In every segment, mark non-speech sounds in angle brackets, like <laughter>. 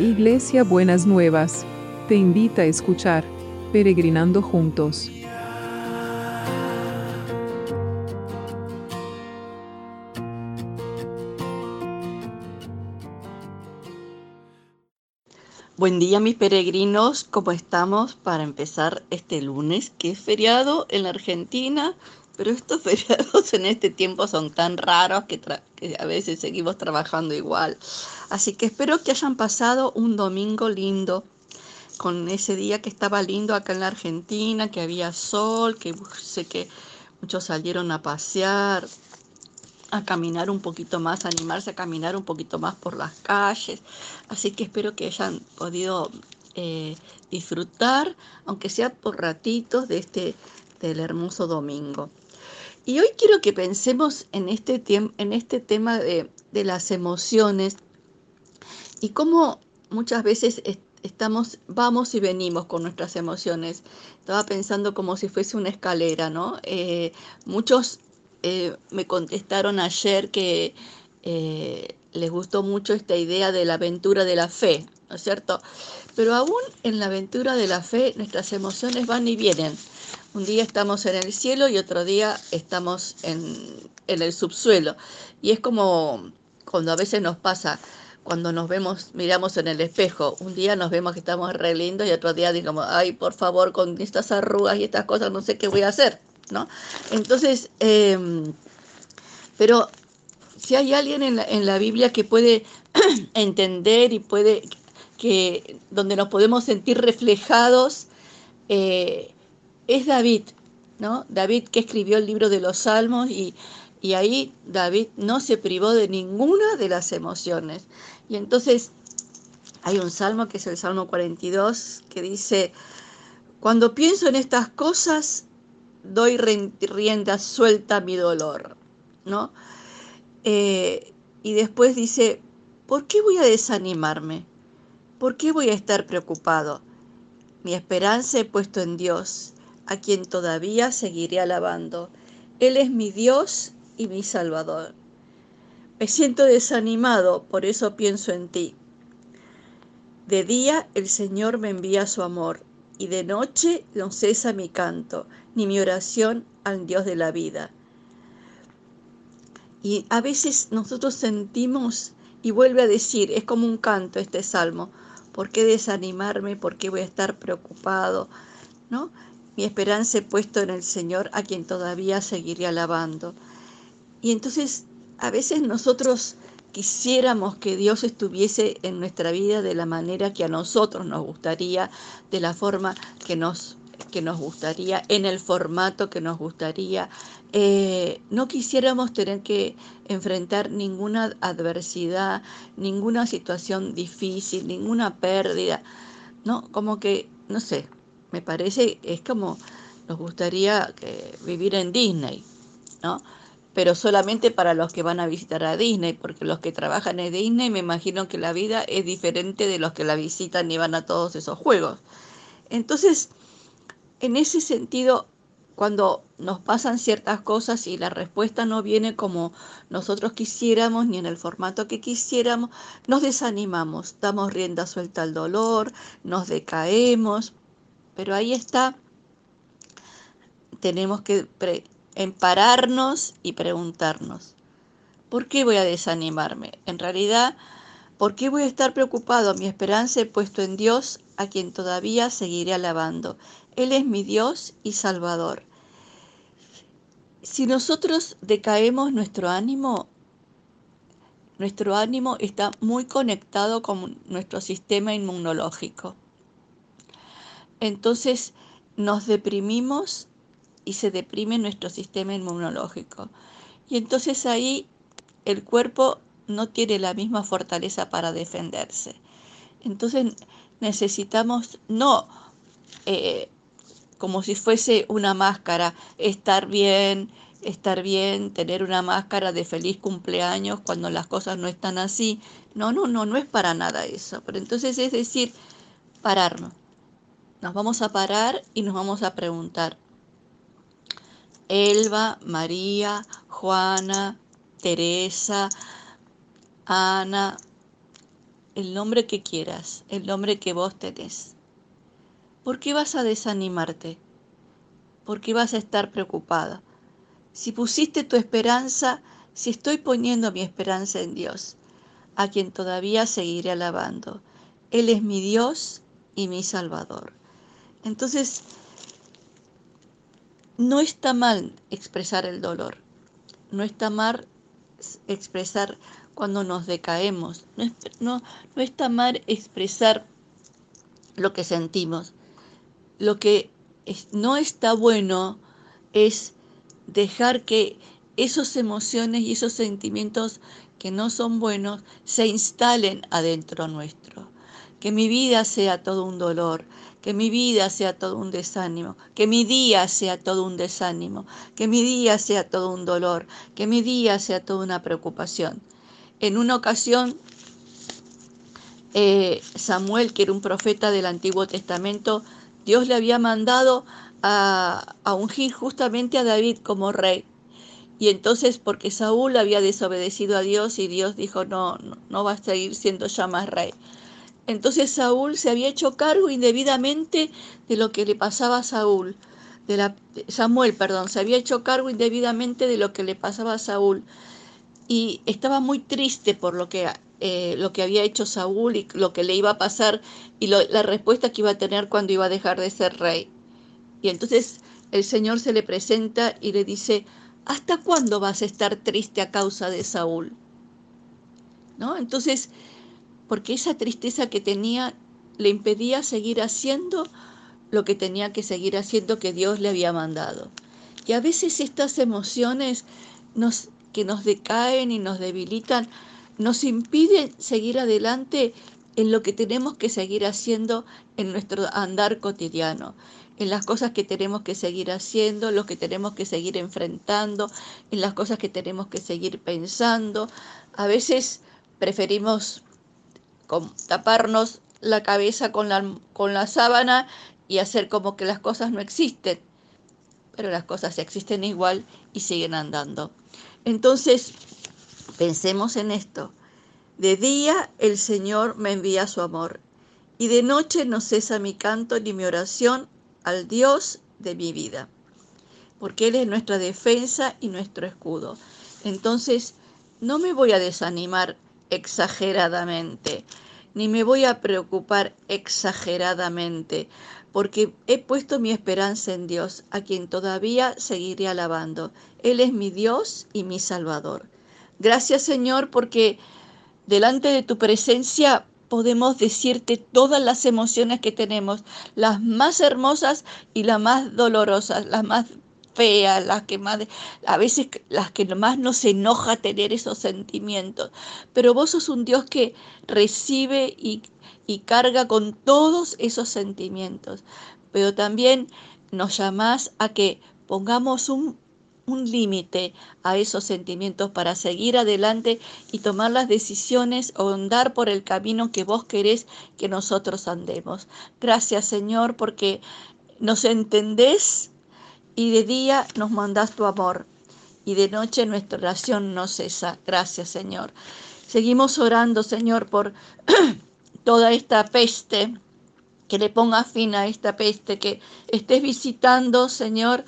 Iglesia Buenas Nuevas, te invita a escuchar Peregrinando Juntos. Buen día mis peregrinos, ¿cómo estamos para empezar este lunes, que es feriado en la Argentina? Pero estos <laughs> feriados en este tiempo son tan raros que, a veces seguimos trabajando igual. Así que espero que hayan pasado un domingo lindo, con ese día que estaba lindo acá en la Argentina, que había sol, que sé que muchos salieron a pasear, a caminar un poquito más, a animarse a caminar un poquito más por las calles. Así que espero que hayan podido eh, disfrutar, aunque sea por ratitos, de este del hermoso domingo. Y hoy quiero que pensemos en este, en este tema de, de las emociones y cómo muchas veces estamos, vamos y venimos con nuestras emociones. Estaba pensando como si fuese una escalera, ¿no? Eh, muchos eh, me contestaron ayer que eh, les gustó mucho esta idea de la aventura de la fe, ¿no es cierto? Pero aún en la aventura de la fe nuestras emociones van y vienen. Un día estamos en el cielo y otro día estamos en, el subsuelo. Y es como cuando a veces nos pasa, cuando nos vemos, miramos en el espejo, un día nos vemos que estamos re lindos y otro día digamos, ay, por favor, con estas arrugas y estas cosas no sé qué voy a hacer. ¿no? Entonces, em, pero si hay alguien en la, en la Biblia que puede <clears throat> entender y puede, donde nos podemos sentir reflejados, eh, es David, ¿no? David que escribió el libro de los Salmos y, y ahí David no se privó de ninguna de las emociones. Y entonces hay un salmo que es el Salmo 42 que dice, cuando pienso en estas cosas, doy rienda suelta a mi dolor, ¿no? Eh, y después dice, ¿por qué voy a desanimarme? ¿Por qué voy a estar preocupado? Mi esperanza he puesto en Dios, a quien todavía seguiré alabando. Él es mi Dios y mi Salvador. Me siento desanimado, por eso pienso en ti. De día el Señor me envía su amor y de noche no cesa mi canto, ni mi oración al Dios de la vida. Y a veces nosotros sentimos, y vuelve a decir, es como un canto este salmo, ¿por qué desanimarme? ¿Por qué voy a estar preocupado? ¿No? Mi esperanza he puesto en el Señor, a quien todavía seguiré alabando. Y entonces, a veces nosotros quisiéramos que Dios estuviese en nuestra vida de la manera que a nosotros nos gustaría, de la forma que nos, que nos gustaría, en el formato que nos gustaría. Eh, no quisiéramos tener que enfrentar ninguna adversidad, ninguna situación difícil, ninguna pérdida, ¿no? Como que, no sé, me parece, es como nos gustaría eh, vivir en Disney, ¿no? pero solamente para los que van a visitar a Disney, porque los que trabajan en Disney me imagino que la vida es diferente de los que la visitan y van a todos esos juegos. Entonces, en ese sentido, cuando nos pasan ciertas cosas y la respuesta no viene como nosotros quisiéramos ni en el formato que quisiéramos, nos desanimamos, damos rienda suelta al dolor, nos decaemos, pero ahí está, tenemos que en pararnos y preguntarnos, ¿por qué voy a desanimarme? En realidad, ¿por qué voy a estar preocupado? Mi esperanza he puesto en Dios, a quien todavía seguiré alabando. Él es mi Dios y Salvador. Si nosotros decaemos nuestro ánimo, nuestro ánimo está muy conectado con nuestro sistema inmunológico. Entonces nos deprimimos y se deprime nuestro sistema inmunológico. Y entonces ahí el cuerpo no tiene la misma fortaleza para defenderse. Entonces necesitamos no eh, como si fuese una máscara, estar bien, estar bien, tener una máscara de feliz cumpleaños cuando las cosas no están así. No, no, no, no es para nada eso. Pero entonces es decir, pararnos. Nos vamos a parar y nos vamos a preguntar, Elba, María, Juana, Teresa, Ana, el nombre que quieras, el nombre que vos tenés. ¿Por qué vas a desanimarte? ¿Por qué vas a estar preocupada? Si pusiste tu esperanza, si estoy poniendo mi esperanza en Dios, a quien todavía seguiré alabando. Él es mi Dios y mi Salvador. Entonces, no está mal expresar el dolor, no está mal expresar cuando nos decaemos, no, está mal expresar lo que sentimos. Lo que no está bueno es dejar que esas emociones y esos sentimientos que no son buenos se instalen adentro nuestro. Que mi vida sea todo un dolor, que mi vida sea todo un desánimo, que mi día sea todo un desánimo, que mi día sea todo un dolor, que mi día sea toda una preocupación. En una ocasión, eh, Samuel, que era un profeta del Antiguo Testamento, Dios le había mandado a, ungir justamente a David como rey. Y entonces, porque Saúl había desobedecido a Dios y Dios dijo, no, no, no va a seguir siendo ya más rey. Entonces Saúl se había hecho cargo indebidamente de lo que le pasaba a Saúl. De la, Samuel, perdón, se había hecho cargo indebidamente de lo que le pasaba a Saúl. Y estaba muy triste por lo que, eh, lo que había hecho Saúl y lo que le iba a pasar y la respuesta que iba a tener cuando iba a dejar de ser rey. Y entonces el Señor se le presenta y le dice, ¿hasta cuándo vas a estar triste a causa de Saúl? ¿No? Entonces porque esa tristeza que tenía le impedía seguir haciendo lo que tenía que seguir haciendo que Dios le había mandado. Y a veces estas emociones nos, que nos decaen y nos debilitan nos impiden seguir adelante en lo que tenemos que seguir haciendo en nuestro andar cotidiano, en las cosas que tenemos que seguir haciendo, lo que tenemos que seguir enfrentando, en las cosas que tenemos que seguir pensando. A veces preferimos taparnos la cabeza con la, con la sábana y hacer como que las cosas no existen. Pero las cosas existen igual y siguen andando. Entonces, pensemos en esto. De día el Señor me envía su amor y de noche no cesa mi canto ni mi oración al Dios de mi vida, porque Él es nuestra defensa y nuestro escudo. Entonces, no me voy a desanimar exageradamente, ni me voy a preocupar exageradamente, porque he puesto mi esperanza en Dios, a quien todavía seguiré alabando. Él es mi Dios y mi Salvador. Gracias Señor, porque delante de tu presencia podemos decirte todas las emociones que tenemos, las más hermosas y las más dolorosas, las más feas, las que más, a veces las que más nos enoja tener esos sentimientos. Pero vos sos un Dios que recibe y, y carga con todos esos sentimientos. Pero también nos llamás a que pongamos un, un límite a esos sentimientos para seguir adelante y tomar las decisiones o andar por el camino que vos querés que nosotros andemos. Gracias Señor porque nos entendés y de día nos mandás tu amor, y de noche nuestra oración no cesa. Gracias, Señor. Seguimos orando, Señor, por <clears throat> toda esta peste, que le ponga fin a esta peste, que estés visitando, Señor,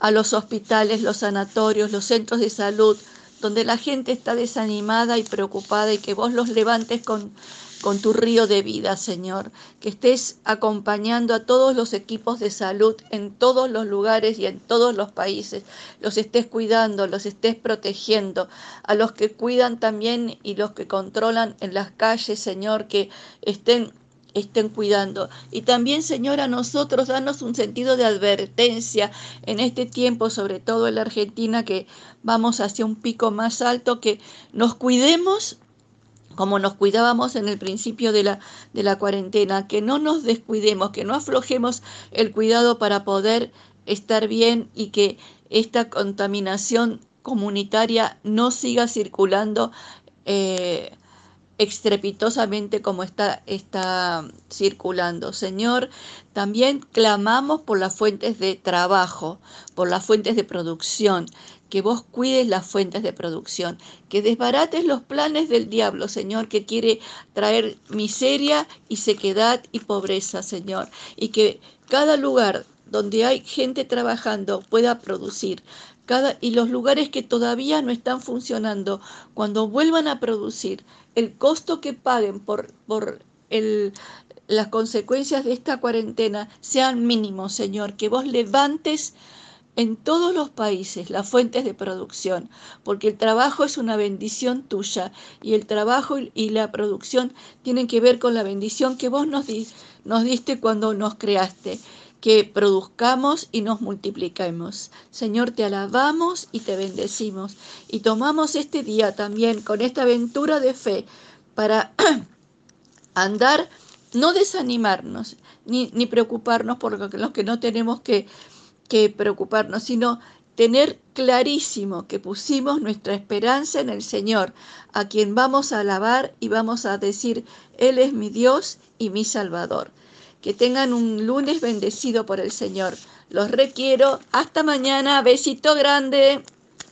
a los hospitales, los sanatorios, los centros de salud, donde la gente está desanimada y preocupada y que vos los levantes con con tu río de vida, Señor. Que estés acompañando a todos los equipos de salud en todos los lugares y en todos los países. Los estés cuidando, los estés protegiendo. A los que cuidan también y los que controlan en las calles, Señor, que estén estén cuidando. Y también, Señor, a nosotros danos un sentido de advertencia en este tiempo, sobre todo en la Argentina, que vamos hacia un pico más alto, que nos cuidemos como nos cuidábamos en el principio de la, de la cuarentena, que no nos descuidemos, que no aflojemos el cuidado para poder estar bien y que esta contaminación comunitaria no siga circulando eh, estrepitosamente como está, está circulando. Señor, también clamamos por las fuentes de trabajo, por las fuentes de producción. que vos cuides las fuentes de producción, que desbarates los planes del diablo, Señor, que quiere traer miseria y sequedad y pobreza, Señor, y que cada lugar donde hay gente trabajando pueda producir. Cada, y los lugares que todavía no están funcionando, cuando vuelvan a producir, el costo que paguen por, por el, las consecuencias de esta cuarentena sean mínimos, Señor, que vos levantes en todos los países las fuentes de producción, porque el trabajo es una bendición tuya y el trabajo y la producción tienen que ver con la bendición que vos nos, nos diste cuando nos creaste, que produzcamos y nos multipliquemos. Señor, te alabamos y te bendecimos y tomamos este día también con esta aventura de fe para <clears throat> andar, no desanimarnos ni, ni preocuparnos por lo que no tenemos que que preocuparnos, sino tener clarísimo que pusimos nuestra esperanza en el Señor, a quien vamos a alabar y vamos a decir, Él es mi Dios y mi Salvador. Que tengan un lunes bendecido por el Señor. Los requiero. Hasta mañana. Besito grande.